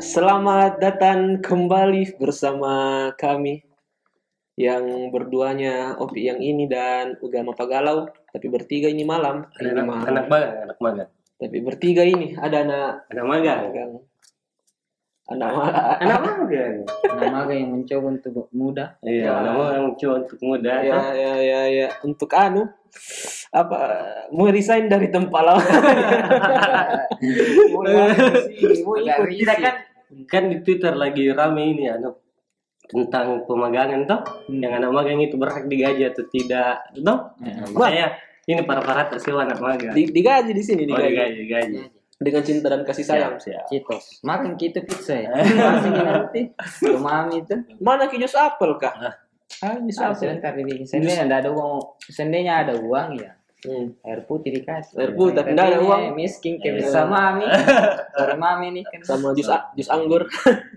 Selamat datang kembali bersama kami yang berduanya Opi yang ini dan Ugama Pagalau. Tapi bertiga ini malam. Ini anak, malam. anak magang anak magang Tapi bertiga ini ada anak anak magang magang. Anak ma- anak magang Nama yang mencoba untuk muda. iya anak magang cuma untuk muda ya ya ya ya untuk anu apa mau resign dari tempat lawan. mau ikut. Tidak kan kan di Twitter lagi rame ini anu tentang pemagangan toh yang anak magang itu berhak digaji atau tidak toh makanya ini para para tak sewa anak magang Di- digaji di sini oh digaji. digaji digaji dengan cinta dan kasih sayang. siap Citos. Makan kita pizza ya. Masih nanti. Mami itu. Mana kijos apel kah? Ah. Ah, ini Ah, apel. sebentar dibikin. Seandainya ada uang, seandainya ada uang ya. Hmm. Air putih dikasih. Air putih, tapi ada uang. Miskin Iya. kayak sama mami. Sorry mami nih kan. Sama jus jus anggur.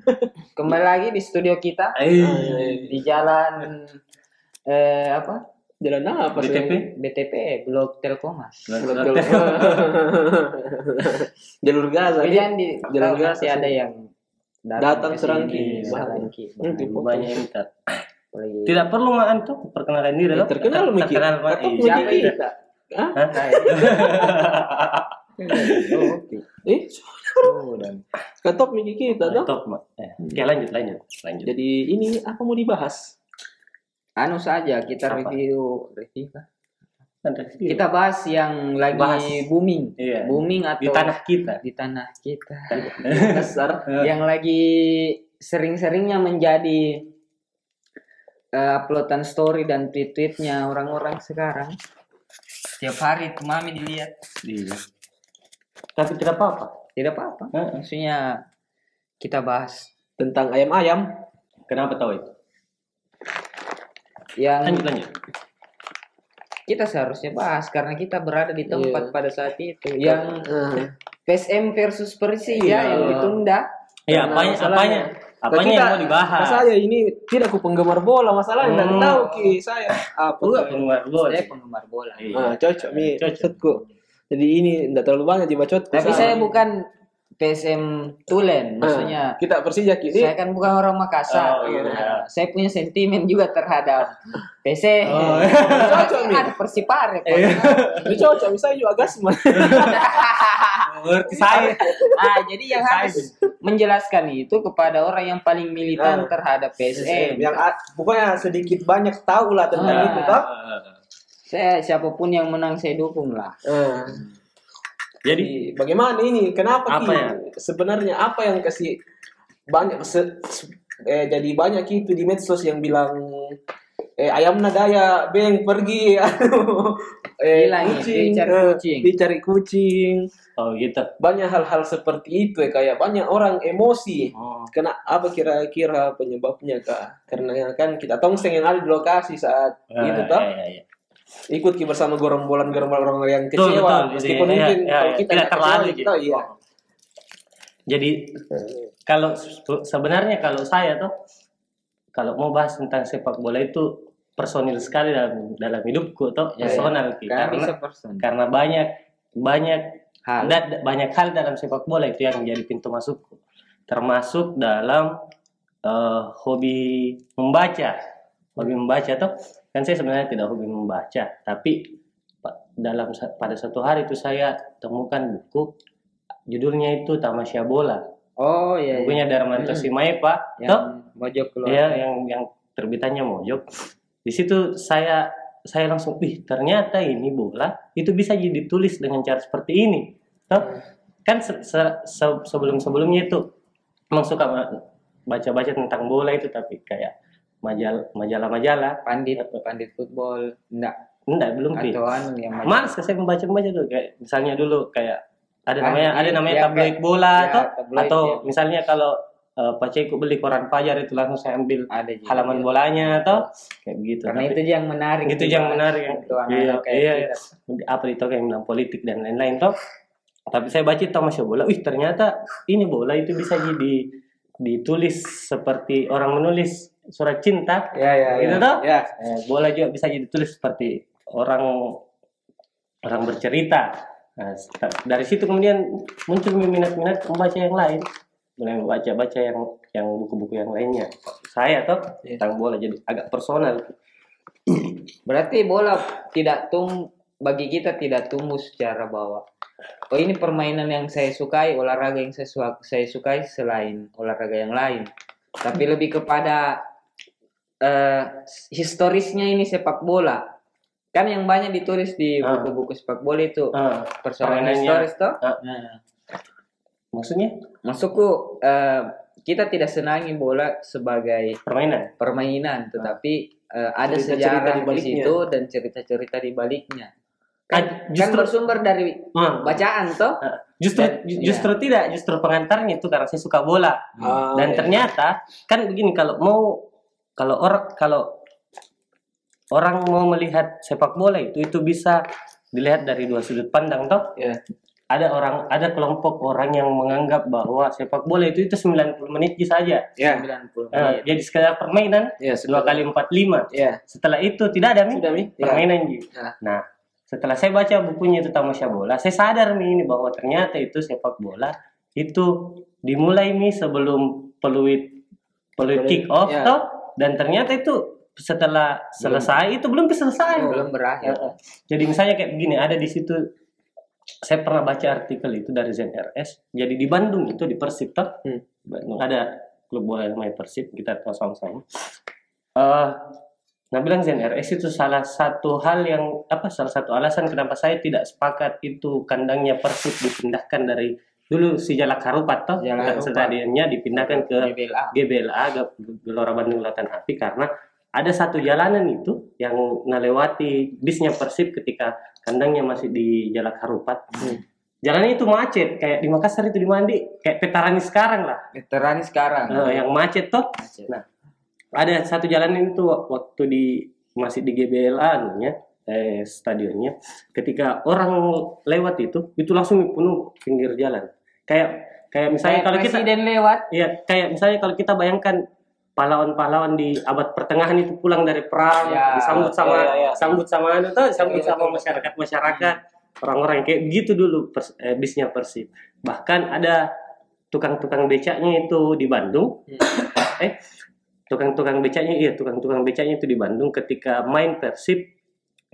Kembali lagi di studio kita eh di jalan eh apa? Jalan apa sih? BTP BTP Blok Telkomas. Jalur Jalur Gaza. Kemudian di tahu gas, masih ada yang Datang ke serangki. serangki. Hmm, banyak yang tidak perlu maan tuh perkenalkan diri Terkenal Tak- Miki. terkenal Mak. Ketok Iya. Miki Siapa kita. Hah? Oh, oke. Eh, Oh, dan ketok Miki kita Nah, toh. top mak eh, oke lanjut lanjut lanjut Jadi ini apa mau dibahas? anu saja kita Apa? review review? Ada sih. kita bahas yang lagi Bahas. booming Iya. booming atau di tanah kita di tanah kita Dasar. yang lagi sering-seringnya menjadi eh, uploadan story dan tweet-tweetnya orang-orang sekarang setiap hari ke mami dilihat. Iya. tapi tidak apa-apa. Tidak apa-apa. Maksudnya kita bahas. Tentang ayam-ayam. kenapa tahu itu? Yang lanjut lanjut. Kita seharusnya bahas karena kita berada di tempat Iya. pada saat itu. Yang Eh, PSM versus Persija Iya. yang ditunda. ya Karena apanya apanya apanya kita- yang mau dibahas Saya ini tidak ku penggemar bola masalahnya Hmm. tahu ki saya apa. Enggak penggemar bola Saya penggemar bola. Iya. Ah, cocok mi Cocok. Jadi ini tidak terlalu banyak dibacot. Tapi saya bukan PSM Tulen, maksudnya kita Persija ki. Ini saya kan bukan orang Oh, Makassar. iya. Nah, Saya punya sentimen juga terhadap PC. Oh. Cocok, Mi. Ada Persipare. Ini cocok misalnya juga Gasman. ngerti saya ah, jadi yang harus menjelaskan itu kepada orang yang paling militan Ah. terhadap PSM. yang pokoknya sedikit banyak tahu lah tentang Ah. itu toh. Saya siapa pun yang menang saya dukung lah. Ah. Jadi bagaimana ini? Kenapa Apa ya? Sebenarnya apa yang kasih banyak se- se- eh, jadi banyak itu di medsos yang bilang eh ayam nadaya beng pergi. Anu eh Hilang ya, kucing, dicari eh, kucing. dicari kucing. Oh gitu. Banyak hal-hal seperti itu ya kayak banyak orang emosi. Oh. Kena apa kira-kira penyebabnya kak? Karena kan kita tongseng yang ada di lokasi saat itu Ah, toh. iya, iya, iya. Ikut ki bersama gerombolan-gerombolan orang yang Betul, kecewa betul. meskipun Iya, mungkin iya, kalau iya. kita Tidak terlalu kita gitu. iya jadi kalau se- sebenarnya kalau saya tuh kalau mau bahas tentang sepak bola itu personil sekali dalam dalam hidupku tuh Ya, personal Ki. Karena karena banyak banyak Hal. da- da- banyak hal dalam sepak bola itu yang menjadi pintu masukku termasuk dalam eh, hobi membaca hobi membaca tuh kan saya sebenarnya tidak hobi membaca tapi dalam pada satu hari itu saya temukan buku judulnya itu Tamasya Bola Oh iya. iya. bukunya Darmanto Hmm. Simaepa Yang toh mojok keluar. ya yang yang terbitannya mojok di situ saya saya langsung ih ternyata ini bola itu bisa jadi ditulis dengan cara seperti ini toh kan se- se- se- sebelum sebelumnya itu emang suka baca-baca tentang bola itu tapi kayak majal majalah-majalah Pandit, pandit football. Enggak. enggak belum. Atau anu yang Males saya membaca membaca tuh kayak misalnya dulu kayak ada Ah, namanya ada iya, namanya iya, tabloid kayak- bola ya, atau tabloid, atau iya. misalnya kalau uh, Paceku beli koran Fajar itu langsung saya ambil ada juga. halaman bolanya atau kayak begitu. Karena Tapi itu yang menarik. itu yang menarik. Itu Iya, kayak iya, kita. apa itu yang bilang politik dan lain-lain toh. Tapi saya baca Tamasya bola, wih ternyata ini bola itu bisa jadi ditulis seperti orang menulis surat cinta. Ya ya. Gitu ya. toh? Ya. Eh, bola juga bisa jadi ditulis seperti orang orang bercerita. Nah, dari situ kemudian muncul minat-minat membaca yang lain. mulai baca-baca yang yang buku-buku yang lainnya. Saya tuh Iya. tentang bola jadi agak personal. Berarti bola tidak tum bagi kita tidak tumbuh secara bawah. Oh ini permainan yang saya sukai, olahraga yang saya, saya sukai selain olahraga yang lain. Tapi lebih kepada eh, historisnya ini sepak bola. Kan yang banyak ditulis di Ah. buku-buku sepak bola itu Ah, persoalan historis toh. Ah. Nah, maksudnya maksudku eh, kita tidak senangi bola sebagai permainan. permainan, tetapi eh, ada Cerita-cerita sejarah di di, baliknya. situ dan cerita-cerita di baliknya. Kan, kan justru bersumber dari Ah, bacaan toh. ah, justru Dan- iya. justru tidak, justru pengantarnya itu karena saya suka bola. Ah, Dan iya. ternyata kan begini kalau mau kalau orang kalau orang mau melihat sepak bola itu itu bisa dilihat dari dua sudut pandang toh. Ya. Ada orang ada kelompok orang yang menganggap bahwa sepak bola itu itu 90 menit saja. Ya. 90 Eh, menit. jadi sekadar permainan Ya, dua sudah. kali 45. Ya. Setelah itu tidak ada Mi. Sudah, Mi? Ya. permainan Ji. Ya. Nah, setelah saya baca bukunya itu Tamasya Bola, saya sadar nih ini bahwa ternyata itu sepak bola itu dimulai nih sebelum peluit peluit kick off ya. toh dan ternyata itu setelah selesai itu belum selesai. belum berakhir. Ya, Jadi misalnya kayak begini ada di situ saya pernah baca artikel itu dari ZRS. Jadi di Bandung itu di Persib toh. Hmm. Bandung ada klub bola yang namanya Persib, kita tahu sama-sama. Eh nah bilang ZRS itu salah satu hal yang apa salah satu alasan kenapa saya tidak sepakat itu kandangnya Persib dipindahkan dari dulu si Jalak Harupat toh Jalak stadionnya dipindahkan ke GBLA. GBLA Ge- Gelora Bandung Lautan Api karena ada satu jalanan itu yang melewati bisnya Persib ketika kandangnya masih di Jalak Harupat. Hmm. Jalannya itu macet kayak di Makassar itu di Mandi kayak Petarani sekarang lah. Veteran sekarang. Eh, yang macet tuh. Macet. Nah, ada satu jalan itu wak- waktu di masih di GBLA anunya eh stadionnya ketika orang lewat itu itu langsung penuh pinggir jalan. Kayak kayak misalnya Kayak kalau kita presiden lewat, Iya, kayak misalnya kalau kita bayangkan pahlawan-pahlawan di abad pertengahan itu pulang dari perang, Ya, disambut sama iya, iya. sambut sama anu tuh, disambut Iya, sama betul. masyarakat-masyarakat, orang-orang yang kayak begitu dulu pers, eh, bisnya Persib. Bahkan ada tukang-tukang becaknya itu di Bandung. eh, tukang-tukang becaknya iya, tukang-tukang becaknya itu di Bandung ketika main Persib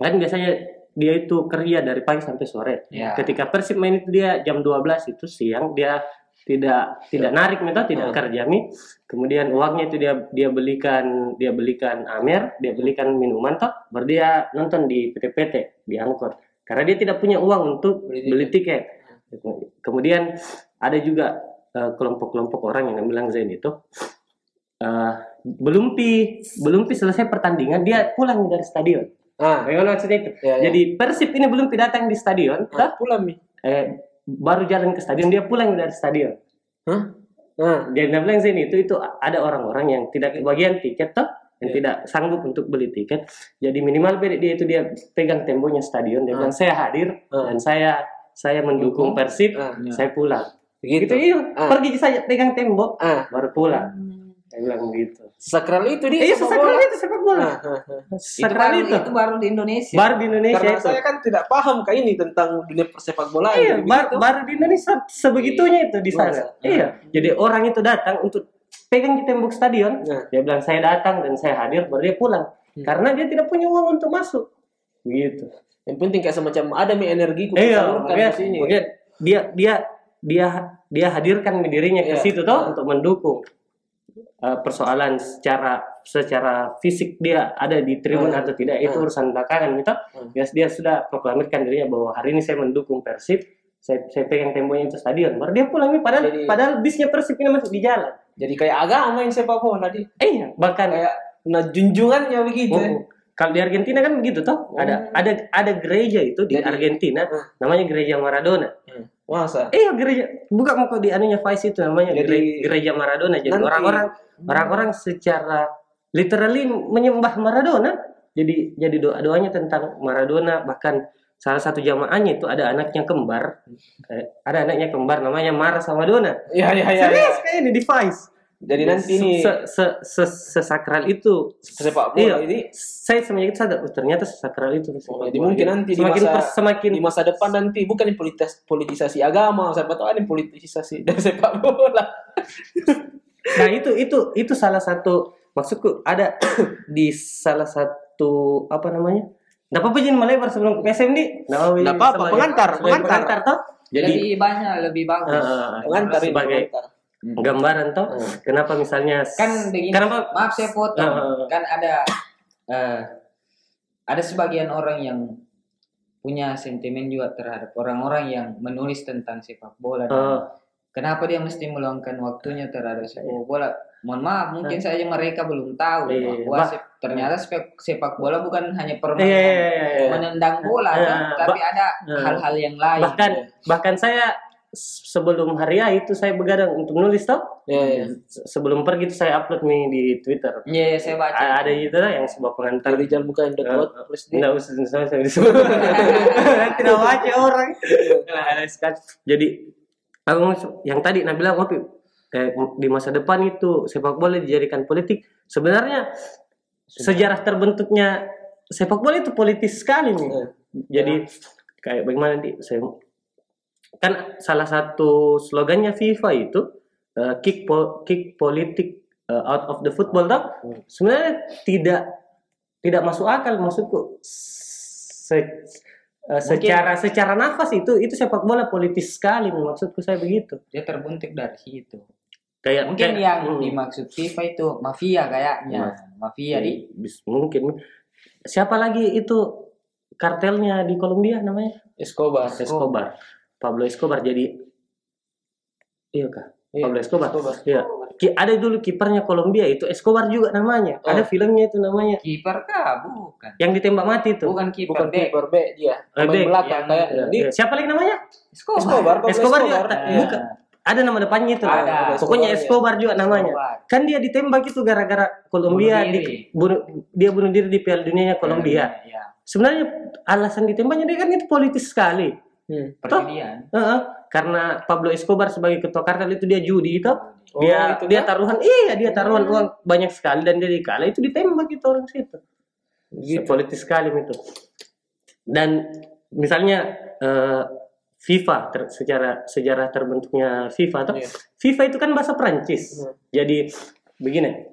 kan biasanya dia itu kerja dari pagi sampai sore. Ya. Ketika Persib main itu dia jam 12 itu siang dia tidak tidak narik minta tidak Hmm. kerja mi kemudian uangnya itu dia dia belikan dia belikan amer dia belikan minuman toh baru dia nonton di PT-PT di angkot karena dia tidak punya uang untuk Beli beli tiket kemudian ada juga eh, kelompok-kelompok orang yang bilang Zain itu eh, belum pi belum pi selesai pertandingan dia pulang dari stadion Ah, bagaimana maksudnya itu Ya, ya. jadi Persib ini belum datang di stadion ah, pulang mi. eh, baru jalan ke stadion dia pulang dari stadion Hah? Ah, dia bilang sini itu itu ada orang-orang yang tidak kebagian tiket toh yang Iya. tidak sanggup untuk beli tiket jadi minimal dia dia itu dia pegang temboknya stadion dia Ah. bilang saya hadir Ah. dan saya saya mendukung Persib Ah. saya pulang begitu. gitu iya Ah. pergi saja pegang tembok Ah, baru pulang bilang gitu sakral itu dia. iya sepak sakral bola. itu sepak bola Ah, ah, ah. itu sakral baru, itu itu baru di Indonesia. baru di Indonesia Karena itu saya kan tidak paham kayak ini tentang dunia persepak bola. Iya, bar- baru di Indonesia sebegitunya itu di sana. Masa? Iya. Jadi orang itu datang untuk pegang di tembok stadion. Nah. Dia bilang saya datang dan saya hadir, baru dia pulang. Hmm. Karena dia tidak punya uang untuk masuk. Begitu. Yang penting kayak semacam ada mi energiku Iya, makanya, di sini. dia dia dia dia hadirkan dirinya ke Iya. situ toh Ah. untuk mendukung uh, persoalan secara secara fisik dia ada di tribun Ah. atau tidak itu Ah. urusan belakangan gitu. Ah. Dia, dia sudah proklamirkan dirinya bahwa hari ini saya mendukung Persib. Saya, saya pegang temboknya itu stadion. Baru dia pulang nih padahal Jadi- padahal bisnya Persib ini masih di jalan. Jadi kayak agama yang sepak bola di Eh, iya, bahkan kayak nah junjungannya begitu. Oh, ya. kalau di Argentina kan begitu toh. Ada Oh. ada ada gereja itu di Jadi- Argentina Ah. namanya gereja Maradona. Hmm. Masa? Iya gereja buka mau di anunya Vice itu namanya Jadi- gere- gereja Maradona. Jadi orang-orang orang-orang secara literally menyembah Maradona. Jadi jadi doa doanya tentang Maradona bahkan salah satu jamaahnya itu ada anaknya kembar. Eh, ada anaknya kembar namanya Mara sama Dona. Iya iya iya. Serius kayak ini di Vice. Jadi nanti ini se, se, se, sesakral itu sepak bola iya, ini saya semenjak itu sadar oh, ternyata sesakral itu sepak Oh, jadi mungkin nanti di semakin masa- pas- semakin di masa depan nanti bukan politis, politisasi agama, siapa tahu ada politisasi dari sepak bola. Nah itu itu itu salah satu maksudku ada di salah satu apa namanya? Nggak apa-apa jadi melebar sebelum ke SM di. Nggak apa-apa, pengantar, pengantar. toh. Jadi lebih banyak lebih bagus eh, Pengantar sebagai pengantar. Gambaran toh. Hmm. Kenapa misalnya kan begini Kenapa? maaf saya potong Eh, eh. kan ada eh, ada sebagian orang yang punya sentimen juga terhadap orang-orang yang menulis tentang sepak bola eh, kenapa dia mesti meluangkan waktunya terhadap sepak bola mohon maaf mungkin saja mereka belum tahu Iya. bahwa Bah- se- ternyata sepak, sepak bola bukan hanya iya, permainan iya, iya, iya. menendang bola Eh, kan, tapi bah- ada hal-hal yang lain bahkan bahkan saya sebelum hari A itu saya begadang untuk nulis toh. Ya, ya. Se- Sebelum pergi itu saya upload nih di Twitter. Iya, iya, saya baca A- Ada itu lah yang sebuah pengantar Dari jalan buka yang dekat, Eh, plus dia. Nggak usah saya saya disebut. Tidak baca orang. Nah, sekali. Jadi aku yang tadi Nabila ngopi eh, di masa depan itu sepak bola dijadikan politik. Sebenarnya sejarah terbentuknya sepak bola itu politis sekali nih. Eh. Jadi kayak bagaimana di saya kan salah satu slogannya FIFA itu eh, kick po- kick politik eh, out of the football toh. Sebenarnya tidak tidak masuk akal maksudku. Se- eh, secara secara nafas itu itu sepak bola politis sekali maksudku saya begitu. Dia terbuntik dari situ. Kayak mungkin kayak- yang hmm. dimaksud FIFA itu mafia kayaknya. Mafia di Bis- mungkin. Siapa lagi itu kartelnya di Kolombia namanya? Escobar. Escobar Pablo Escobar jadi iya kah Iya, Pablo Escobar. Escobar. Iya. Ki- ada dulu kipernya Kolombia itu Escobar juga namanya. Oh. Ada filmnya itu namanya. kiper kah bukan Yang ditembak mati itu. bukan kiper Bukan kiper B dia. Eh, belakang kayak Iya, di iya. Siapa lagi namanya? Escobar, Escobar. Pablo Escobar juga. Escobar. tak- Iya. bukan. Ada nama depannya itu. Ada. Pokoknya Escobar, Escobar juga namanya. Escobar. Kan dia ditembak itu gara-gara Kolombia Bunuh di, bunuh- dia bunuh diri di Piala Dunia Kolombia. Iya, Sebenarnya alasan ditembaknya dia kan itu politis sekali. Hmm. perjudian Heeh. karena Pablo Escobar sebagai ketua kartel itu dia judi itu. Oh, dia itu dia kan? taruhan iya dia taruhan uang banyak sekali dan dia dikalah itu ditembak itu orang situ. Gitu. Politis sekali itu. Dan misalnya eh, FIFA ter- secara sejarah terbentuknya FIFA atau Iya. FIFA itu kan bahasa Prancis. Hmm. Jadi begini.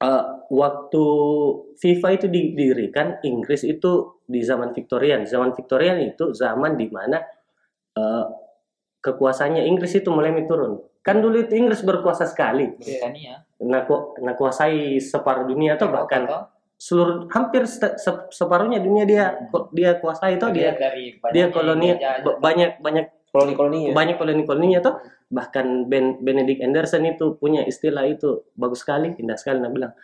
Eh, waktu FIFA itu didirikan Inggris itu di zaman Victorian. Zaman Victorian itu zaman di mana eh, kekuasaannya Inggris itu mulai turun. Kan dulu itu Inggris berkuasa sekali. Britania Nah, ku- nah kuasai separuh dunia atau bahkan seluruh hampir se- se- separuhnya dunia dia dia kuasai itu dia dari dia banyaknya koloni banyak banyak Koloni-koloninya. banyak koloni-koloninya tuh bahkan ben, Benedict Anderson itu punya istilah itu bagus sekali indah sekali nah bilang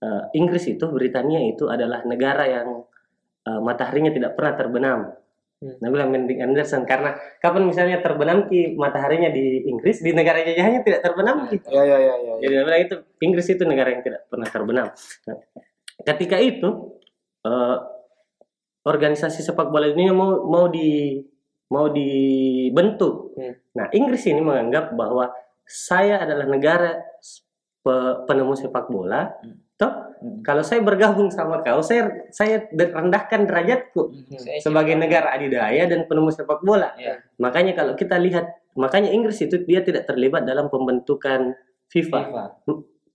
"Eh, Inggris itu Britania itu adalah negara yang eh, mataharinya tidak pernah terbenam Hmm. nah bilang Benedict Anderson karena kapan misalnya terbenam ki mataharinya di Inggris di negara jajahannya tidak terbenam ki Ya ya ya ya. jadi dia bilang itu Inggris itu negara yang tidak pernah terbenam. Nah, ketika itu eh, organisasi sepak bola dunia mau mau di mau dibentuk. Hmm. Nah Inggris ini menganggap bahwa saya adalah negara pe- penemu sepak bola. Hmm. Toh Hmm. kalau saya bergabung sama kau, saya saya rendahkan derajatku Hmm, sebagai negara adidaya dan penemu sepak bola. Ya, Makanya kalau kita lihat, makanya Inggris itu dia tidak terlibat dalam pembentukan FIFA. FIFA.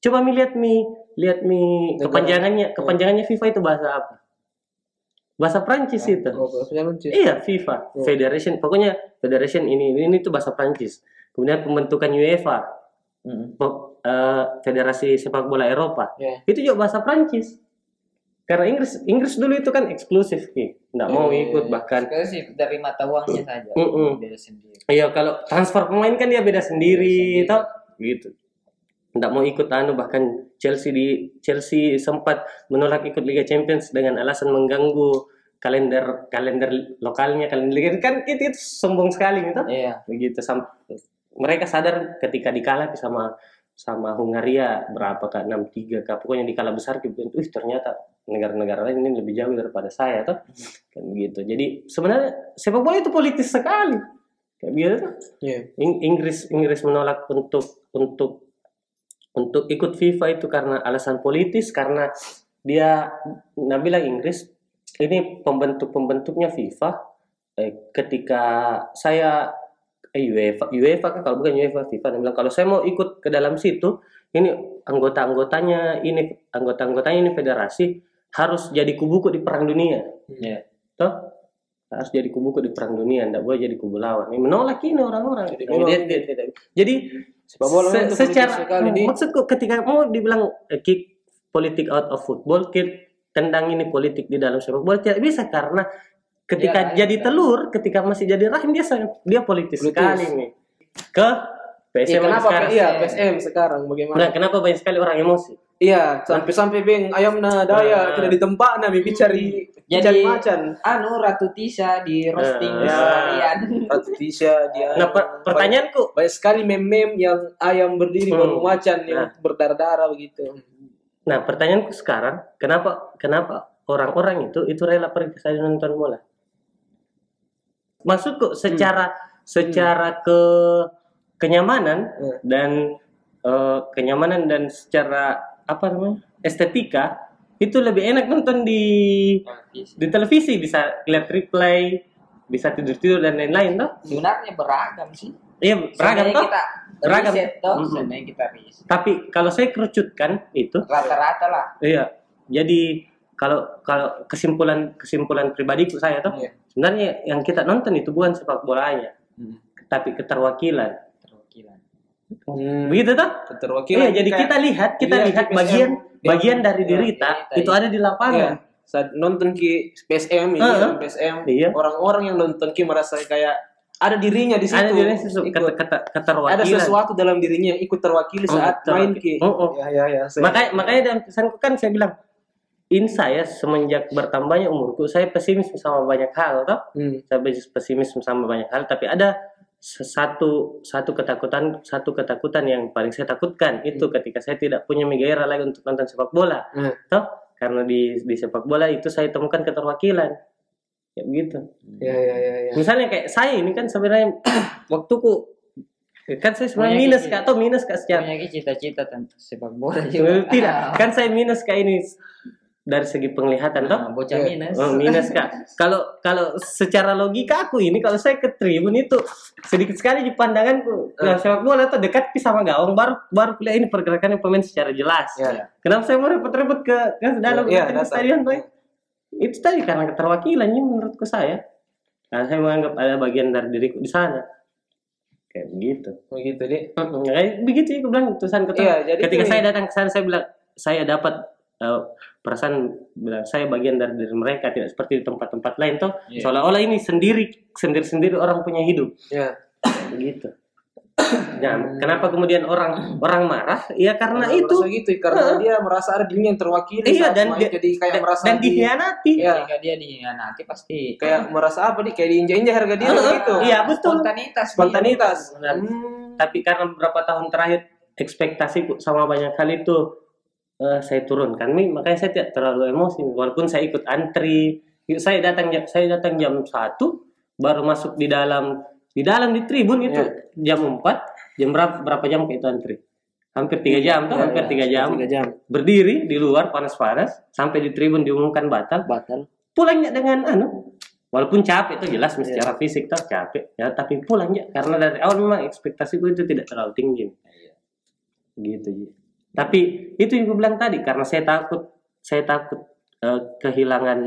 Coba mi lihat mi, lihat mi kepanjangannya, kepanjangannya FIFA itu bahasa apa? Bahasa Prancis itu. Oh, bahasa Prancis. Iya, FIFA, Oh. Federation. Pokoknya Federation ini ini, ini itu bahasa Prancis. Kemudian pembentukan UEFA, Hmm. eh, Federasi Sepak Bola Eropa. Ya. Itu juga bahasa Prancis. Karena Inggris Inggris dulu itu kan eksklusif ki, nggak mau Eh, ikut bahkan. Sih dari mata uangnya saja Mm-mm. beda sendiri Iya kalau transfer pemain kan dia beda sendiri, Beda sendiri. toh gitu. Nggak mau ikut anu bahkan Chelsea di Chelsea sempat menolak ikut Liga Champions dengan alasan mengganggu kalender kalender lokalnya kalender liga kan itu, itu sombong sekali gitu. iya Begitu sam- mereka sadar ketika dikalah sama sama Hungaria berapa kak 6-3 kak pokoknya dikalah besar gitu wih ternyata negara-negara lain ini lebih jauh daripada saya toh kan begitu jadi sebenarnya sepak bola itu politis sekali kayak gitu tuh. Iya. Ing- Inggris Inggris menolak untuk untuk untuk ikut FIFA itu karena alasan politis karena dia bilang Inggris ini pembentuk-pembentuknya FIFA. Eh, ketika saya eh, UEFA UEFA kan kalau bukan UEFA FIFA dia bilang kalau saya mau ikut ke dalam situ ini anggota-anggotanya ini anggota-anggotanya ini federasi harus jadi kubuku di perang dunia. Ya. toh? Harus jadi kubuku di perang dunia tidak boleh jadi kubu lawan. Ini menolak ini orang-orang. Jadi Ini memang- dia- dia- dia- jadi Sepak bola se- secara sekali, Di. maksudku ketika mau dibilang eh, kick politik out of football kick tendang ini politik di dalam sepak bola tidak bisa karena ketika Dia jadi lain, telur ketika masih jadi rahim dia dia politis, Politis. sekali nih ke PSM kenapa sekarang. iya PSM sekarang bagaimana? Nah, kenapa banyak sekali orang emosi? Iya, sampai-sampai beng ayamna daya Nah. tidak di tempat nah bibi cari Jadi- cari macan. Anu Ratu Tisha di roasting Ya. sekalian. Ratu Tisha dia. Nah, per- pertanyaanku banyak sekali meme-meme yang ayam berdiri Hmm. baru macan yang Nah. berdarah-darah begitu. Nah, pertanyaanku sekarang, kenapa kenapa orang-orang itu itu rela pergi ke stadion nonton bola? Maksudku secara secara ke kenyamanan Hmm. dan eh, kenyamanan dan secara apa namanya? estetika itu lebih enak nonton di di televisi bisa lihat replay, bisa tidur-tidur dan lain-lain toh. Sebenarnya beragam sih. Iya, beragam Sebenarnya toh. kita Beragam. riset toh, Mhm. sebenarnya kita riset. Tapi kalau saya kerucutkan itu Rata-rata lah. Iya. Jadi kalau kalau kesimpulan kesimpulan pribadiku saya tuh Iya. sebenarnya yang kita nonton itu bukan sepak bolanya, Hmm. tapi keterwakilan. Hmm. Begitu tuh? Keterwakilan. Iya, jadi kita lihat kita Iya, lihat bagian Iya. bagian dari Iya, diri kita itu ada di Iya. lapangan. Saat nonton ki PSM ini Heeh. PSM Iya. orang-orang yang nonton ki merasa kayak ada dirinya di situ. Ada diri sesu- Ikut. keter- keter- keterwakilan. ada sesuatu dalam dirinya yang ikut terwakili Oh, saat main terwakili. ki. Oh, oh. Ya ya ya. saya- Makanya makanya dalam pesanku kan saya bilang in saya semenjak bertambahnya umurku saya pesimis sama banyak hal toh. Hmm. saya pesimis sama banyak hal tapi ada satu satu ketakutan satu ketakutan yang paling saya takutkan itu ketika saya tidak punya gairah lagi untuk nonton sepak bola. Hmm. toh karena di di sepak bola itu saya temukan keterwakilan. Ya begitu. Ya ya ya ya. misalnya kayak saya ini kan sebenarnya waktuku kan saya sebenarnya minus kak. Atau minus kak secara Punya cita-cita tentang sepak bola juga. Tidak kan saya minus kak ini dari segi penglihatan toh Nah, bocah Iya. minus. Oh, minus kak. Kalau kalau secara logika aku ini kalau saya ke tribun itu sedikit sekali di pandanganku Eh. nah, sepak bola tuh dekat pi sama gawang baru baru kuliah ini pergerakannya pemain secara jelas. Ya. Kenapa saya mau repot-repot ke ke dalam Iya, ke datang. stadion tuh? Itu tadi karena keterwakilannya menurutku saya. Karena saya menganggap ada bagian dari diriku di sana. Kayak begitu. Begitu deh. Kayak begitu ya, aku bilang tulisan kata. Iya, jadi Ketika saya datang ke sana saya bilang saya dapat eh, perasaan bilang saya bagian dari diri mereka tidak seperti di tempat-tempat lain toh Iya. seolah-olah ini sendiri sendiri-sendiri orang punya hidup Ya. begitu. Nah, kenapa kemudian orang orang marah? Ya karena itu merasa gitu karena dia merasa ada dirinya yang terwakili Iya, dan dia- jadi kayak dan, merasa dan di- dikhianati. Iya. Ketika dia nanti pasti kayak merasa apa nih kayak diinjak-injak harga diri Heeh, gitu. Iya betul. spontanitas. Spontanitas. Benar. Hmm. Tapi karena beberapa tahun terakhir ekspektasiku sama banyak hal itu eh, saya turunkan, makanya saya tidak terlalu emosi. Walaupun saya ikut antri, Yuk, saya datang jam saya datang jam satu, baru masuk di dalam di dalam di tribun itu Iya. jam 4 jam berapa berapa jam itu antri? Hampir tiga jam tuh, Iya, hampir iya, tiga jam. Tiga jam. Berdiri di luar panas-panas sampai di tribun diumumkan batal. Batal. Pulangnya dengan anu walaupun capek itu jelas Iya. secara fisik tuh capek ya tapi pulangnya karena dari awal memang ekspektasiku itu tidak terlalu tinggi gitu Ji. Tapi itu yang gue bilang tadi karena saya takut saya takut eh, kehilangan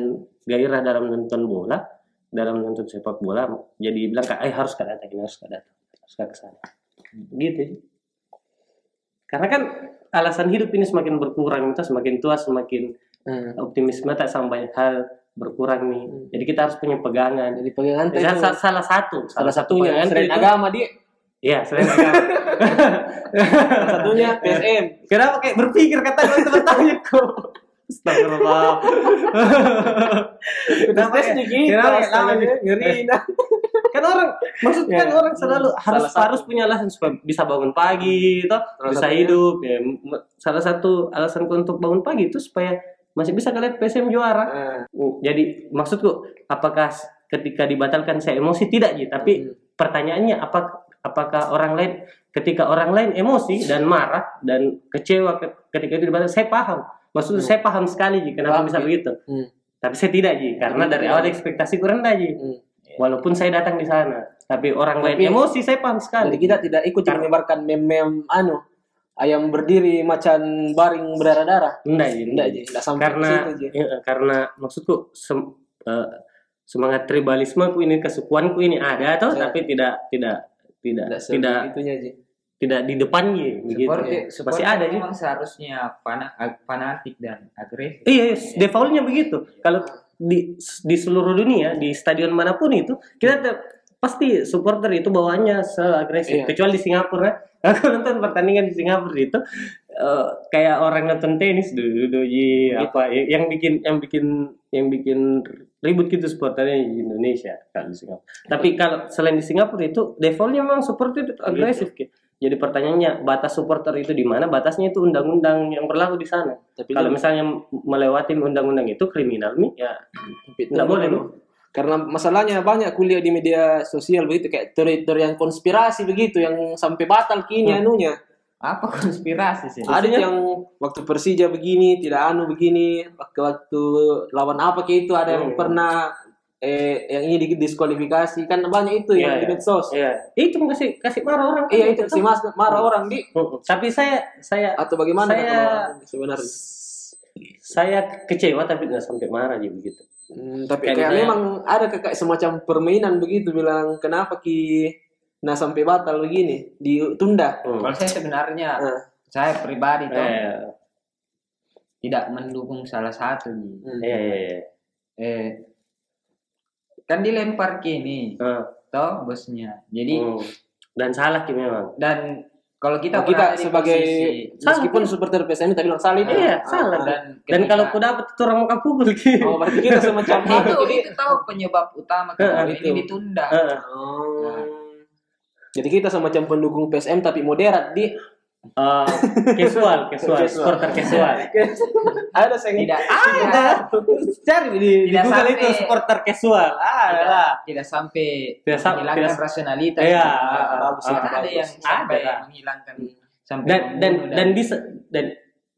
gairah dalam nonton bola dalam nonton sepak bola jadi bilang kak eh harus datang ini harus kak datang harus kak ke sana gitu karena kan alasan hidup ini semakin berkurang kita semakin tua semakin Hmm. optimisme tak sama banyak hal berkurang nih. Hmm. Jadi kita harus punya pegangan. Jadi pegangan Salah, itu sa- salah satu, salah satunya kan itu. agama dia. Iya, selain agama. Satunya PSM. Kenapa kayak berpikir kata lu bertanya kok? Astagfirullah. Kenapa Tes ya? gitu. Kenapa. Ngeri. nah. kan orang maksud kan Ya. orang selalu harus Salah satu. harus punya alasan supaya bisa bangun pagi Salah bisa satunya. hidup ya salah satu alasanku untuk bangun pagi itu supaya masih bisa ngeliat PSM juara Nah, jadi maksudku apakah ketika dibatalkan saya emosi tidak Ji tapi Hmm. pertanyaannya apa apakah orang lain ketika orang lain emosi dan marah dan kecewa ke- ketika itu dibatas saya paham maksudnya saya paham sekali Ji kenapa Paham, bisa begitu Hmm. tapi saya tidak Ji karena Tapi dari awal ekspektasi kurang Ji Hmm. walaupun saya datang di sana tapi orang lain Tapi- emosi saya paham Jadi sekali kita tidak ikut Karena- menyebarkan mem-mem anu ayam berdiri macan baring berdarah-darah. enggak Ji Tidak, Ji. Tidak sampai karena situ, ya, karena maksudku sem- eh, semangat tribalismeku ini kesukuanku ini ada atau Ya. tapi tidak tidak tidak Tidak tidak tidak di depan Ji begitu Seperti, ya. masih ada Ji memang seharusnya fana- fanatik dan agresif. Iya, yes, defaultnya begitu. Kalau di di seluruh dunia di stadion mana pun itu kita te- pasti supporter itu bawaannya seagresif. Iya. Kecuali di Singapura, aku nonton pertandingan di Singapura itu eh, kayak orang nonton tenis dulu ji apa yang bikin yang bikin yang bikin ribut gitu supporternya di Indonesia kalau di Singapura. Tapi kalau selain di Singapura itu defaultnya memang supporter itu agresif. Ki. Jadi pertanyaannya batas supporter itu di mana? Batasnya itu undang-undang yang berlaku di sana. Tapi Kalau misalnya melewati undang-undang itu kriminal nih ya nggak boleh, dulu. Karena masalahnya banyak kuliah di media sosial begitu kayak teori-teori yang konspirasi begitu yang sampai batal kini Hmm. anunya. Apa konspirasi sih? Ada yang waktu Persija begini, tidak anu begini, waktu waktu lawan apa kayak itu ada yang Hmm. pernah eh yang ini didiskualifikasi kan banyak itu Iya, yang di iya. medsos. Iya, itu kasih kasih marah orang. kan Iya itu gitu. si Mas marah orang di Mm-mm. Tapi saya saya atau bagaimana Saya- kalau sebenarnya. saya kecewa tapi nggak sampai marah aja begitu. Hmm, tapi Kayak kayak memang ada kayak semacam permainan begitu bilang kenapa ki nah sampai batal begini ditunda. Hmm. Kalau saya sebenarnya Nah, saya pribadi tuh Eh, tidak mendukung salah satu nih. hmm. iya iya iya. Eh, kan dilempar kini, Eh, toh bosnya. Jadi hmm. Dan salah ki memang. dan kalau kita Nah, kita sebagai posisi- meskipun supporter PSM tapi bilang salah itu. Iya, Ah, salah. ah. dan Dan ketika- kalau aku dapat itu orang muka pukul ki. Oh, berarti kita semacam itu, itu tahu penyebab utama kenapa Eh, ini itu. ditunda. Eh, Oh. Jadi kita semacam pendukung PSM tapi moderat di eh, casual, casual, Casual. supporter casual. ada saya Tidak Ada. Cari di, di Tidak Google sampai- itu supporter casual. Ada tidak, lah. tidak sampai Tidak menghilangkan tidak- rasionalitas. Iya, Tidak, bagus, bagus. ada yang Ada, sampai Kak. menghilangkan sampai dan dan membunuh dan bisa dan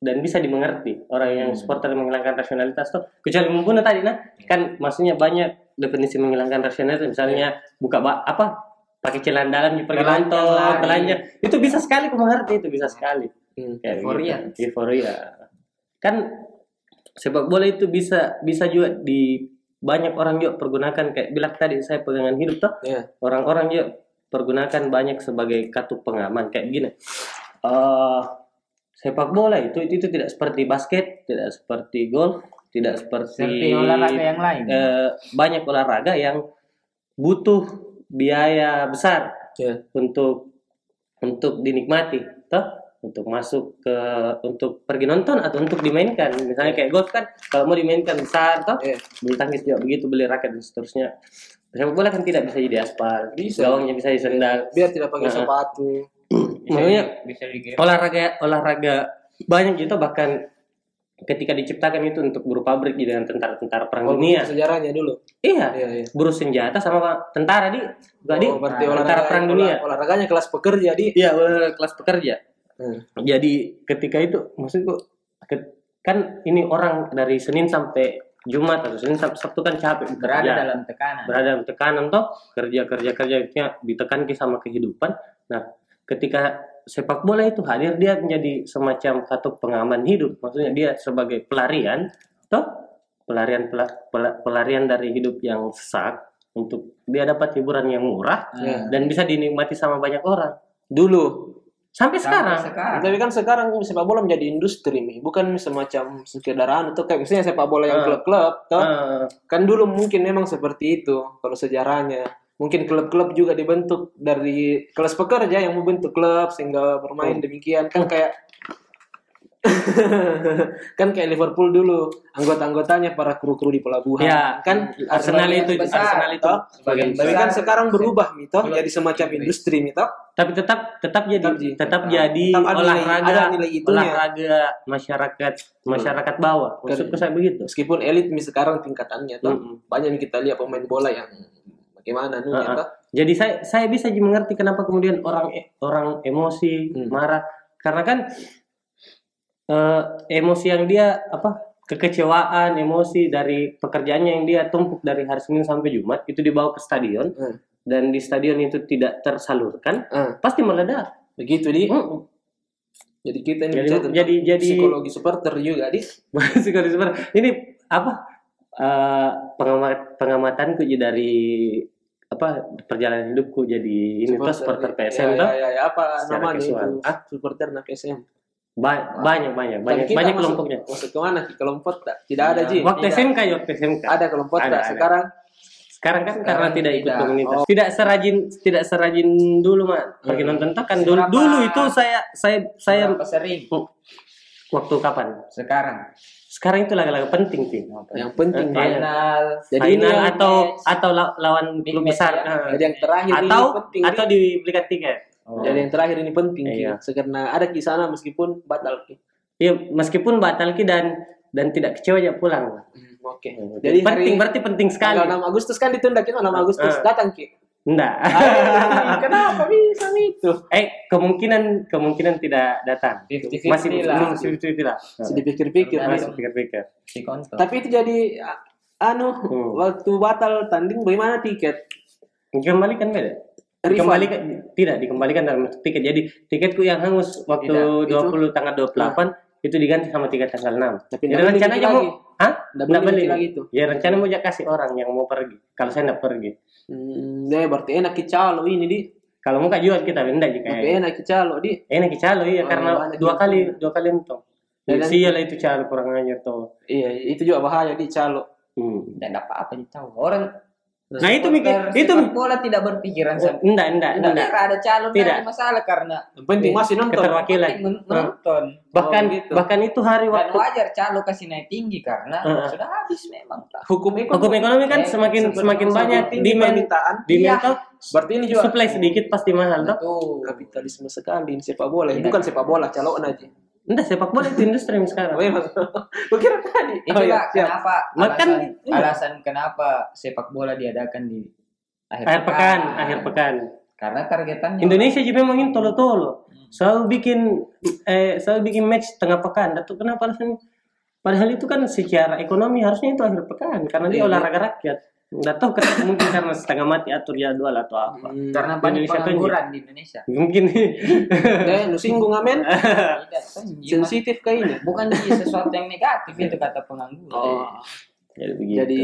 dan bisa dimengerti orang yang Hmm. supporter menghilangkan rasionalitas tuh kecuali membunuh tadi nah kan maksudnya banyak definisi menghilangkan rasionalitas misalnya buka ba- apa pakai celana dalam di pergi nonton telanjang itu bisa sekali aku mengerti itu bisa sekali Hmm. Kayak Euforia. gitu. euforia kan sepak bola itu bisa bisa juga di banyak orang juga pergunakan kayak bilang tadi saya pegangan hidup tuh Iya. orang-orang juga pergunakan banyak sebagai katup pengaman kayak gini eh sepak bola itu, itu itu tidak seperti basket tidak seperti golf tidak seperti, seperti olahraga yang lain. eh, banyak olahraga yang butuh biaya besar Iya. untuk untuk dinikmati toh untuk masuk ke untuk pergi nonton atau untuk dimainkan misalnya kayak golf kan kalau mau dimainkan besar toh Iya. bulu tangkis juga begitu beli raket dan seterusnya sepak bola kan tidak bisa jadi aspal Bisa. gawangnya bisa di sendal Biar tidak pakai Nah. sepatu. bisa makanya di- bisa digerak. olahraga olahraga banyak gitu bahkan ketika diciptakan itu untuk buruh pabrik gitu dengan tentara-tentara perang Oh, dunia sejarahnya dulu. iya Iya, iya. buruh senjata sama tentara di Nggak, di Oh, berarti Nah, olahraga tentara perang dunia olah- olahraganya kelas pekerja di. iya olahraga kelas pekerja Hmm. jadi ketika itu maksudku ke- kan ini orang dari Senin sampai Jumat atau Senin sampai Sabtu kan capek berada bekerja. dalam tekanan. berada dalam tekanan toh kerja kerja kerjanya ditekan ke sama kehidupan nah ketika sepak bola itu hadir dia menjadi semacam katup pengaman hidup maksudnya dia sebagai pelarian toh pelarian pela- pela- pelarian dari hidup yang sesak untuk dia dapat hiburan yang murah Iya. dan bisa dinikmati sama banyak orang Dulu. sampai Sampai sekarang sekarang. Tapi kan sekarang sepak bola menjadi industri nih, bukan semacam sekedar anu tuh kayak misalnya sepak bola yang Ah. klub-klub, toh. Eh, kan dulu mungkin memang seperti itu kalau sejarahnya. Mungkin klub-klub juga dibentuk dari kelas pekerja yang membentuk klub sehingga bermain demikian. Kan kayak kan kayak Liverpool dulu anggota-anggotanya para kru-kru di pelabuhan. Ya, kan Arsenal itu besar, Arsenal itu toh. sebagian tapi kan sekarang berubah mito jadi semacam industri mito. Tapi tetap tetap jadi Tetap jadi- tetap, tetap- jadi tetap ada nilai- olahraga ada nilai itunya. olahraga masyarakat masyarakat bawah. Maksudku saya begitu. Meskipun elit sekarang tingkatannya toh. Mm-mm. banyak yang kita lihat pemain bola yang bagaimana ya ah. toh? Jadi saya saya bisa mengerti kenapa kemudian orang orang emosi, Hmm. marah karena kan eh, emosi yang dia apa kekecewaan, emosi dari pekerjaannya yang dia tumpuk dari hari Senin sampai Jumat itu dibawa ke stadion Hmm. dan di stadion itu tidak tersalurkan, Ah, pasti meledak. begitu di. Hmm. Jadi kita ini Jadi jadi jadi psikologi supporter juga di. psikologi super. Ini apa eh, pengamat pengamatanku dari apa perjalanan hidupku jadi ini tuh supporter PSM ya, tuh ya, ya, ya, apa namanya itu? Ah? Supporter na PSM. Ba- banyak banyak banyak kita banyak masuk- kelompoknya. Masuk ke mana? Ke kelompok tak? Tidak ada Iya. Ji. Waktu Tidak. SMK ya, waktu SMK. Ada kelompok Ada, tak? ada. Sekarang Sekarang kan Sekarang karena tidak ikut tidak. komunitas. Oh. Tidak serajin tidak serajin dulu, Mak. Pergi Hmm. nonton tak kan dulu, dulu itu saya saya saya sering waktu kapan? sekarang Sekarang itu laga-laga penting, Tim. yang penting Eh, final Jadi ini Final atau match. atau la- lawan klub match besar. ya. Nah. Jadi yang terakhir atau ini penting. atau Di. dibelikan tiket. Oh. Jadi yang terakhir ini penting Ki. Iya. Karena ada di sana meskipun batal Ki. Iya, meskipun batal ki dan dan tidak kecewa aja pulang. Hmm, Oke. Jadi Jadi penting hari berarti penting sekali. tanggal 6 Agustus kan ditunda kita 6 Agustus Ah. datang Ki. Enggak. Ah, Kenapa bisa itu? eh, kemungkinan kemungkinan tidak datang. 50-50 Masih lah. belum 50-50 lah. Masih dipikir-pikir. Masih Masih Mas. pikir-pikir. Tapi itu jadi anu Hmm. waktu batal tanding bagaimana tiket? Dikembalikan beda? Dikembalikan tidak dikembalikan dalam tiket. Jadi tiketku yang hangus waktu Tidak, 20 tanggal 28 itu diganti sama tiket tanggal 6. Tapi Jadi rencananya mau. Hah? Nggak Nggak boleh beli. lagi itu. Ya rencana mau kasih orang yang mau pergi. Kalau saya nggak pergi. Hmm, deh berarti enak Ki calo ini di. Kalau mau kak jual kita benda jika Tapi enak Ki calo di. enak calo iya Oh, karena dua yang kali dua kali untung. Dan- Sia lah itu calo kurang aja tuh. Iya, itu juga bahaya di calo. Hmm. ada apa-apa dia tahu orang Nah itu mikir itu bola tidak berpikiran sampai enggak enggak tidak enggak. ada calon Tidak. tidak masalah karena Yang penting masih nonton. Keterwakilan. menonton Bahkan Oh, gitu. bahkan itu hari dan waktu wajar calo kasih naik tinggi karena Heeh. sudah habis memang Hukum ekonomi. hukum ekonomi kan Eh, semakin semakin banyak demand permintaan. demand Iya. tuh Berarti ini juga supply sedikit pasti mahal tuh. Betul. kapitalisme sekali sepak bola. Iya. Bukan sepak bola, calon aja. Enggak sepak bola itu industri sekarang. Oh, memang. Kukira tadi. Oh, Itulah iya, siap. kenapa Makan, alasan, iya. alasan kenapa sepak bola diadakan di akhir, Akhir pekan, akhir pekan. Karena targetannya Indonesia juga memang ini tolo-tolo. Selalu bikin eh selalu bikin match tengah pekan. Atau kenapa alasannya? Padahal itu kan secara ekonomi harusnya itu akhir pekan karena dia Iya. olahraga rakyat. Enggak tahu kenapa mungkin karena setengah mati atur jadwal atau apa. Hmm. karena banyak Indonesia pengangguran di Indonesia. Mungkin Eh, lu singgung amen. Sensitif kayak ini. bukan di sesuatu yang negatif itu kata pengangguran. Oh, jadi begitu. jadi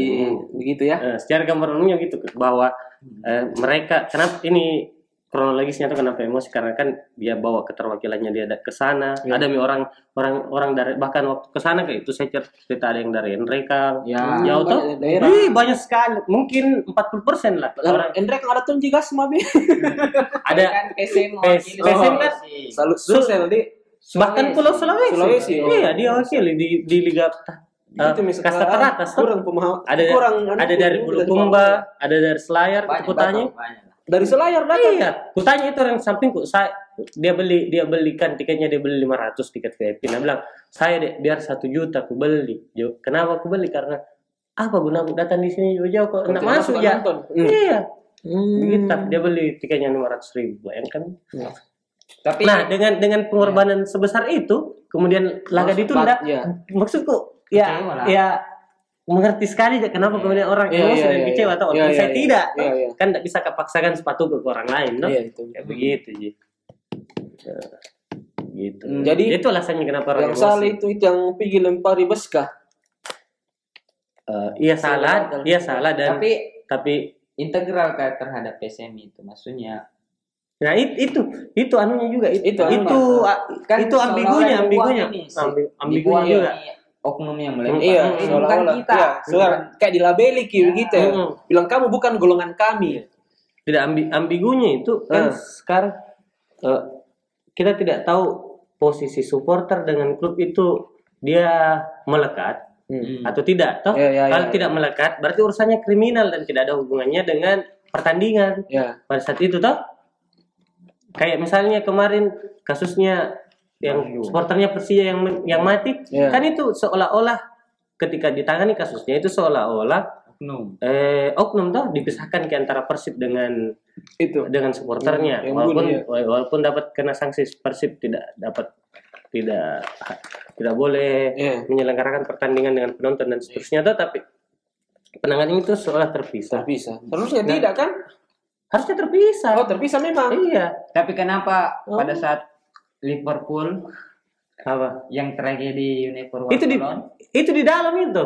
begitu ya. Eh, secara gambar umumnya gitu bahwa eh, mereka kenapa ini kronologisnya tuh kenapa emosi karena kan dia bawa keterwakilannya dia ada ke sana Iya. ada mi orang orang orang dari bahkan waktu ke sana kayak itu saya cer- cerita ada yang dari Enreka Ya, jauh tuh. Ih, banyak sekali mungkin 40% lah orang Endrek ada tuh jigas mah be. ada kan mewakili PSM kan. Selalu di. bahkan Pulau Sulawesi, Sulawesi, oh. iya dia wakili di di liga eh, Itu misalnya kasta teratas kurang pemaham. ada kurang ada dari Bulukumba ada dari Selayar banyak dari Selayar datang. Iya, kutanya itu orang sampingku, saya dia beli dia belikan tiketnya dia beli 500 tiket VIP. Nah bilang saya deh biar satu juta aku beli. Jo, kenapa aku beli karena apa guna aku datang di sini jauh-jauh kok enak Tidak masuk ya. nonton. Hmm. Iya, Hmm. gitu. Dia beli tiketnya 500 ribu, bayangkan. Tapi Nah dengan dengan pengorbanan sebesar itu, kemudian laga Masuk ditunda. iya. Maksudku ya ya mengerti sekali ya kenapa kemudian orang Iya, emosi iya, dan iya, kecewa iya. atau Iya, iya, saya iya. tidak Iya, iya. kan tidak bisa kepaksakan sepatu ke orang lain no? Iya itu. kayak begitu ji Eh, gitu Hmm, jadi- itu alasannya kenapa orang Yang emosi. salah itu itu yang pergi lempari beskah. Eh, iya salah Salah. iya salah dan tapi tapi integral kayak terhadap PSM itu maksudnya nah it- itu itu anunya juga itu Itu itu, kan itu ambigunya ambigunya ambigunya juga oknum yang melempar Iya, ini bukan kita Iya, seolah- kayak dilabeli ki Ya. begitu ya. Hmm. Bilang kamu bukan golongan kami. tidak ambi ambigunya itu kan sekarang eh, kita tidak tahu posisi supporter dengan klub itu dia melekat Hmm. atau tidak toh Iya, iya, kalau iya. tidak melekat berarti urusannya kriminal dan tidak ada hubungannya dengan pertandingan Ya. pada saat itu toh kayak misalnya kemarin kasusnya yang Mario. supporternya Persija yang yang mati Iya. kan itu seolah-olah ketika ditangani kasusnya itu seolah-olah oknum. eh oknum tuh dipisahkan ke antara Persib dengan Itu. dengan supporternya Yang walaupun ya. wa- walaupun dapat kena sanksi Persib tidak dapat tidak tidak boleh Iya. menyelenggarakan pertandingan dengan penonton dan seterusnya tuh tapi penanganan itu seolah terpisah Terpisah. Seharusnya Nah. tidak kan? harusnya terpisah Oh, terpisah memang. iya Tapi kenapa Oh. pada saat Liverpool apa? yang tragedi Unifor itu di itu di dalam itu.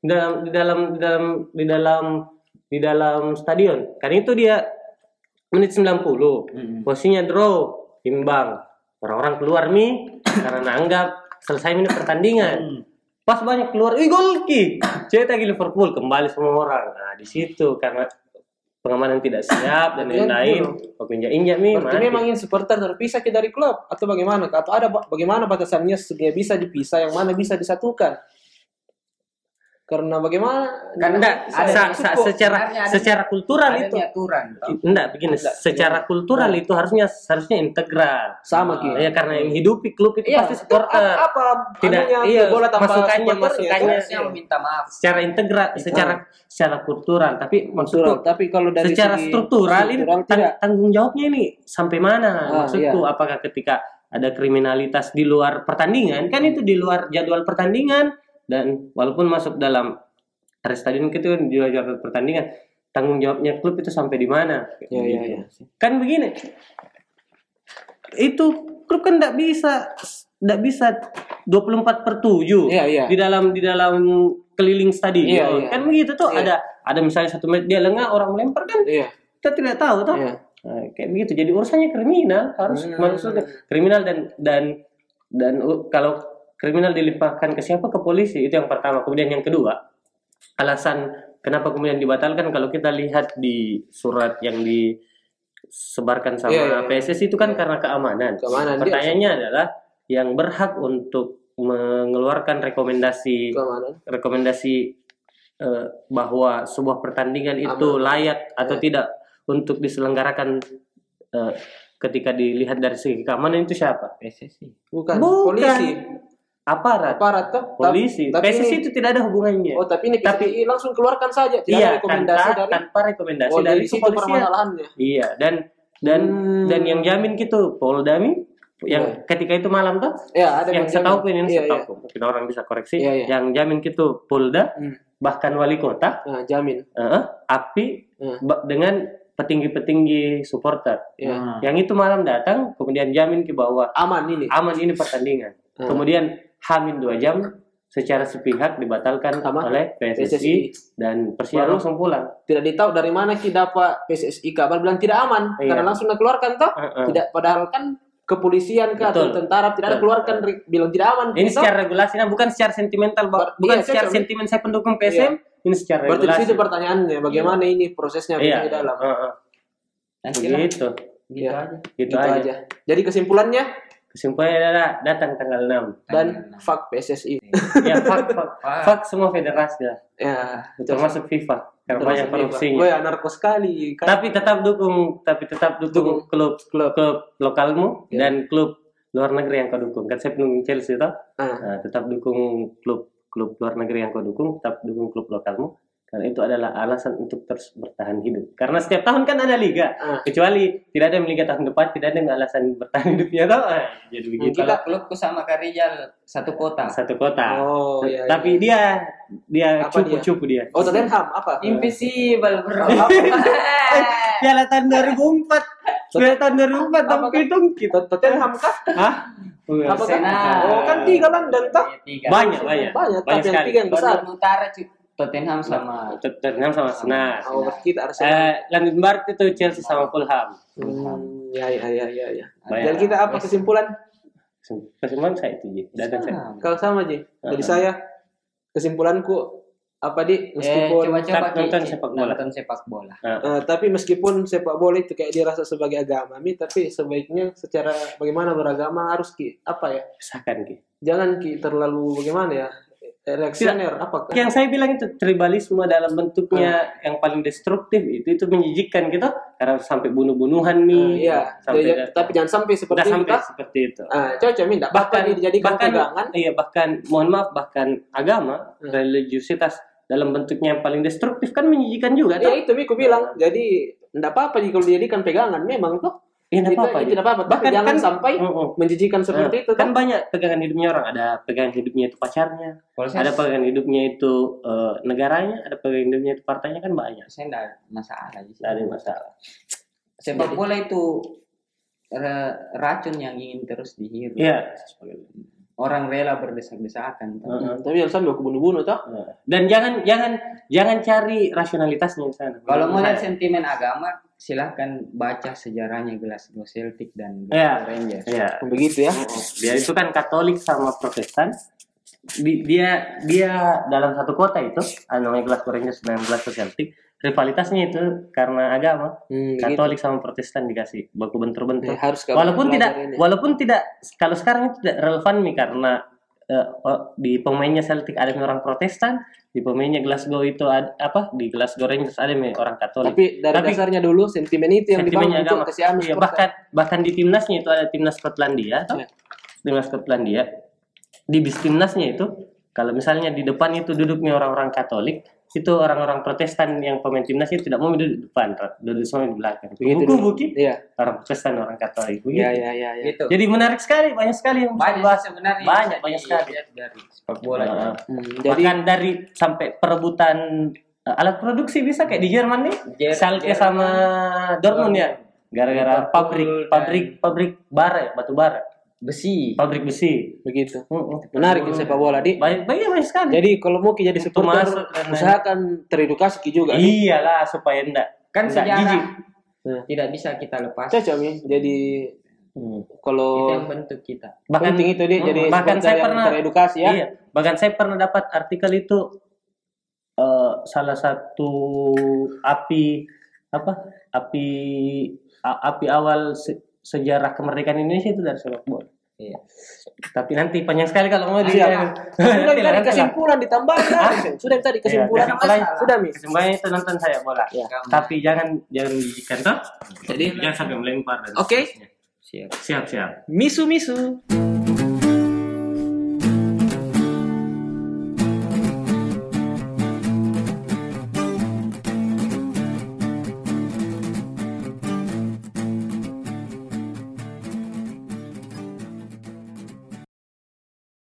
Di dalam di dalam di dalam di dalam di dalam stadion. Kan itu dia menit 90 Mm-mm. posisinya draw imbang. Orang-orang keluar nih karena anggap selesai menit pertandingan. Hmm. pas banyak keluar ih gol ki. Cetak Liverpool kembali semua orang. Nah di situ karena pengamanan tidak siap dan Iya, lain-lain oke injak injak nih Berarti mati. memang ingin supporter terpisah ke dari klub atau bagaimana? Atau ada ba- bagaimana batasannya sehingga bisa dipisah, yang mana bisa disatukan? Karena bagaimana? kan enggak Ada sa- kok. secara ada- secara kultural ada itu aturan. enggak begini Enggak, secara gimana? kultural Nah. itu harusnya harusnya integral sama Ki. ya karena yang hidupi klub itu Iya, pasti supporter apa, Tidak, iya, bola tanpa masukannya, masukannya. Harusnya meminta maaf. secara integral secara secara kultural tapi maksudku Tapi kalau dari secara segi struktural, ini struktural tidak. tanggung jawabnya ini sampai mana Ah, maksudku iya. apakah ketika ada kriminalitas di luar pertandingan kan itu di luar jadwal pertandingan dan walaupun masuk dalam area stadion itu kan di luar pertandingan tanggung jawabnya klub itu sampai di mana Iya, iya, iya. kan begini itu klub kan tidak bisa tidak bisa 24 per 7 Iya, iya. di dalam di dalam keliling stadion Iya, iya. kan begitu tuh Iya. ada ada misalnya satu menit dia lengah orang melempar kan Iya. kita tidak tahu toh Iya. Nah, kayak begitu jadi urusannya kriminal harus Hmm. maksudnya kriminal dan dan dan uh, kalau kriminal dilimpahkan ke siapa ke polisi itu yang pertama kemudian yang kedua alasan kenapa kemudian dibatalkan kalau kita lihat di surat yang disebarkan sama Iya, iya, iya. PSSI itu kan karena keamanan Keamanan, dia- pertanyaannya adalah yang berhak untuk mengeluarkan rekomendasi Keamanan. rekomendasi eh, bahwa sebuah pertandingan itu Aman. layak atau Ya. tidak untuk diselenggarakan eh, ketika dilihat dari segi keamanan itu siapa? PSSI. Bukan. Bukan. Polisi. Aparat, Aparat toh. polisi. Tapi PSSI ini- itu tidak ada hubungannya. Oh, tapi ini PSSI langsung keluarkan saja. Tidak iya, ada rekomendasi tanpa, dari tanpa rekomendasi Oh, dari permasalahannya. Iya, dan dan Hmm. dan yang jamin gitu Polda Mi yang Iya. ketika itu malam tuh Ya, ada yang saya tahu ini saya iya. tahu mungkin orang bisa koreksi Iya, iya. yang jamin gitu Polda Hmm. bahkan wali kota Nah, jamin. eh, api ba- dengan petinggi-petinggi supporter. Hmm. yang itu malam datang kemudian jamin ke bahwa Aman ini. aman ini pertandingan Hmm. kemudian hamin dua jam secara sepihak dibatalkan Sama oleh PSSI, PSSI. dan Persija Baru- langsung pulang Tidak ditahu dari mana kita dapat PSSI kabar bilang tidak aman Iya. karena langsung dikeluarkan toh. Eh, eh. Tidak padahal kan kepolisian kah atau tentara tidak ada keluarkan bilang tidak aman. ini Toh? secara regulasi nah bukan secara sentimental. Ber- bukan iya, secara sentimen saya pendukung PSM ini secara Berarti regulasi situ pertanyaannya bagaimana ini prosesnya iya di dalam. eh. Nanti lah, begitu gitu Iya. aja. gitu, Gitu aja. aja. Jadi kesimpulannya kesimpulannya adalah datang tanggal 6 dan Tanggal fuck PSSI. ya fuck, fuck, Fuck. fuck semua federasi lah Ya, betul. termasuk FIFA karena Termasuk banyak korupsinya Gue anarko sekali. Kan? tapi tetap dukung tapi tetap dukung klub klub klub lokalmu Ya. dan klub luar negeri yang kau dukung kan saya pendukung Chelsea toh Ah, nah, tetap dukung klub klub luar negeri yang kau dukung tetap dukung klub lokalmu karena itu adalah alasan untuk terus bertahan hidup karena setiap tahun kan ada liga ah. kecuali tidak ada liga tahun depan tidak ada yang alasan bertahan hidupnya toh Ah, jadi begitu Kita klubku sama Karijal satu kota. satu kota Oh, iya, tapi iya. dia dia Apa cupu dia? cupu dia Oh, Tottenham apa? Invisible bro. Piala tahun 2004 Piala tahun 2004 Apa dong kan? hitung kita Tot- Tottenham kah? Hah? Apa kan? Arsenal. Oh, kan tiga London toh? Tiga. Banyak, banyak. Banyak, Banyak tapi yang tiga yang besar. Utara Tottenham sama Tottenham sama Arsenal. Oh, kita Arsenal. Eh, Barat itu Chelsea sama Fulham. Hmm, ya, ya, ya, ya, ya. Dan kita apa kesimpulan? Kesimpulan saya itu, Ji. Datang saya. Kalau sama, Ji. Dari Ah. saya, kesimpulanku apa di Eh, meskipun coba-coba Nonton sepak bola. Nonton sepak bola. Eh, tapi meskipun sepak bola itu kayak dirasa sebagai agama, Mi, tapi sebaiknya secara bagaimana beragama harus ki apa ya? Pisahkan Ki. Jangan ki terlalu bagaimana ya? Reaksioner apa? Yang saya bilang itu tribalisme dalam bentuknya Ah. yang paling destruktif itu itu menjijikkan gitu karena sampai bunuh-bunuhan nih. Eh, iya, sampai Jadi- tapi jangan sampai seperti itu. sampai kah? seperti itu. Ah, cocok minta bahkan dijadikan bahkan pegangan. iya bahkan mohon maaf bahkan agama Hmm. religiusitas dalam bentuknya yang paling destruktif kan menjijikan juga Ya toh? itu aku bilang. Jadi enggak apa-apa jika kalau dijadikan pegangan memang tuh. Nggak Tidak- apa-apa. Tidak apa-apa. Tapi Bahkan jangan kan- sampai Mm-mm. menjijikan seperti Nah, itu. kan toh. banyak pegangan hidupnya orang ada pegangan hidupnya itu pacarnya Kalau saya, ada pegangan hidupnya itu eh, negaranya ada pegangan hidupnya itu partainya kan banyak saya enggak masalah tidak ada masalah Sepak bola itu ra- racun yang ingin terus dihirup. iya Orang rela berdesak-desakan. Tapi yang sambil aku bunuh-bunuh toh. dan jangan jangan jangan cari rasionalitasnya di sana Kalau mau lihat sentimen agama, silahkan baca sejarahnya Glasgow Celtic dan. Glasgow Rangers. Iya. Begitu ya. dia itu kan Katolik sama Protestan Di- dia dia dalam satu kota itu namanya Glasgow Rangers dan Glasgow Celtic rivalitasnya itu karena agama Hmm. Katolik sama Protestan dikasih baku bentur-bentur Ya, harus walaupun tidak ini. walaupun tidak kalau sekarang itu tidak relevan nih karena eh, oh, di pemainnya Celtic ada yang orang Protestan di pemainnya Glasgow itu ada, apa di Glasgow Rangers ada yang orang Katolik Tapi dari Tapi- dasarnya dulu sentimen itu yang dibangun agama Iya, supporter. bahkan bahkan di timnasnya itu ada timnas Skotlandia? Iya. timnas Skotlandia di bis timnasnya itu kalau misalnya di depan itu duduknya orang-orang Katolik itu orang-orang Protestan yang pemain timnas itu tidak mau duduk di depan duduk semua di belakang. Begitu buku buki Iya. orang Protestan orang Katolik begitu. Iya, iya, iya, iya. Gitu. jadi menarik sekali banyak sekali yang bisa banyak dibahas. sih sebenarnya banyak banyak sekali. dari sepak bola. Nah, Hmm, jadi bahkan dari sampai perebutan uh, alat produksi bisa kayak di Jerman nih? Jer- Schalke sama Dortmund ya? Gara-gara pabrik pabrik pabrik bara ya, batu bara besi. pabrik besi begitu. Menarik ini sepak bola, Di. banyak banyak banyak sekali Jadi kalau mau jadi supporter, usahakan teredukasi juga. Iyalah supaya enggak Kan enggak sejarah jijik Nah, tidak bisa kita lepas. Cocok Mi. Jadi Hmm. kalau Itu yang bentuk kita. bahkan penting itu dia Hmm, jadi bahkan saya pernah teredukasi ya. Iya, bahkan saya pernah dapat artikel itu eh, salah satu api apa? Api a- api awal se- sejarah kemerdekaan Indonesia itu dari sepak bola. Iya. Tapi nanti panjang sekali kalau mau di Siap. Nanti Sudah tadi kesimpulan ditambah Sudah tadi kesimpulan. Iya, kesimpulan. Sudah Mi. Semuanya itu nonton saya bola. Ya. Tapi jangan jangan menjijikan toh. Jadi Jangan sampai melempar. Oke. seterusnya. Siap. Siap siap. misu misu.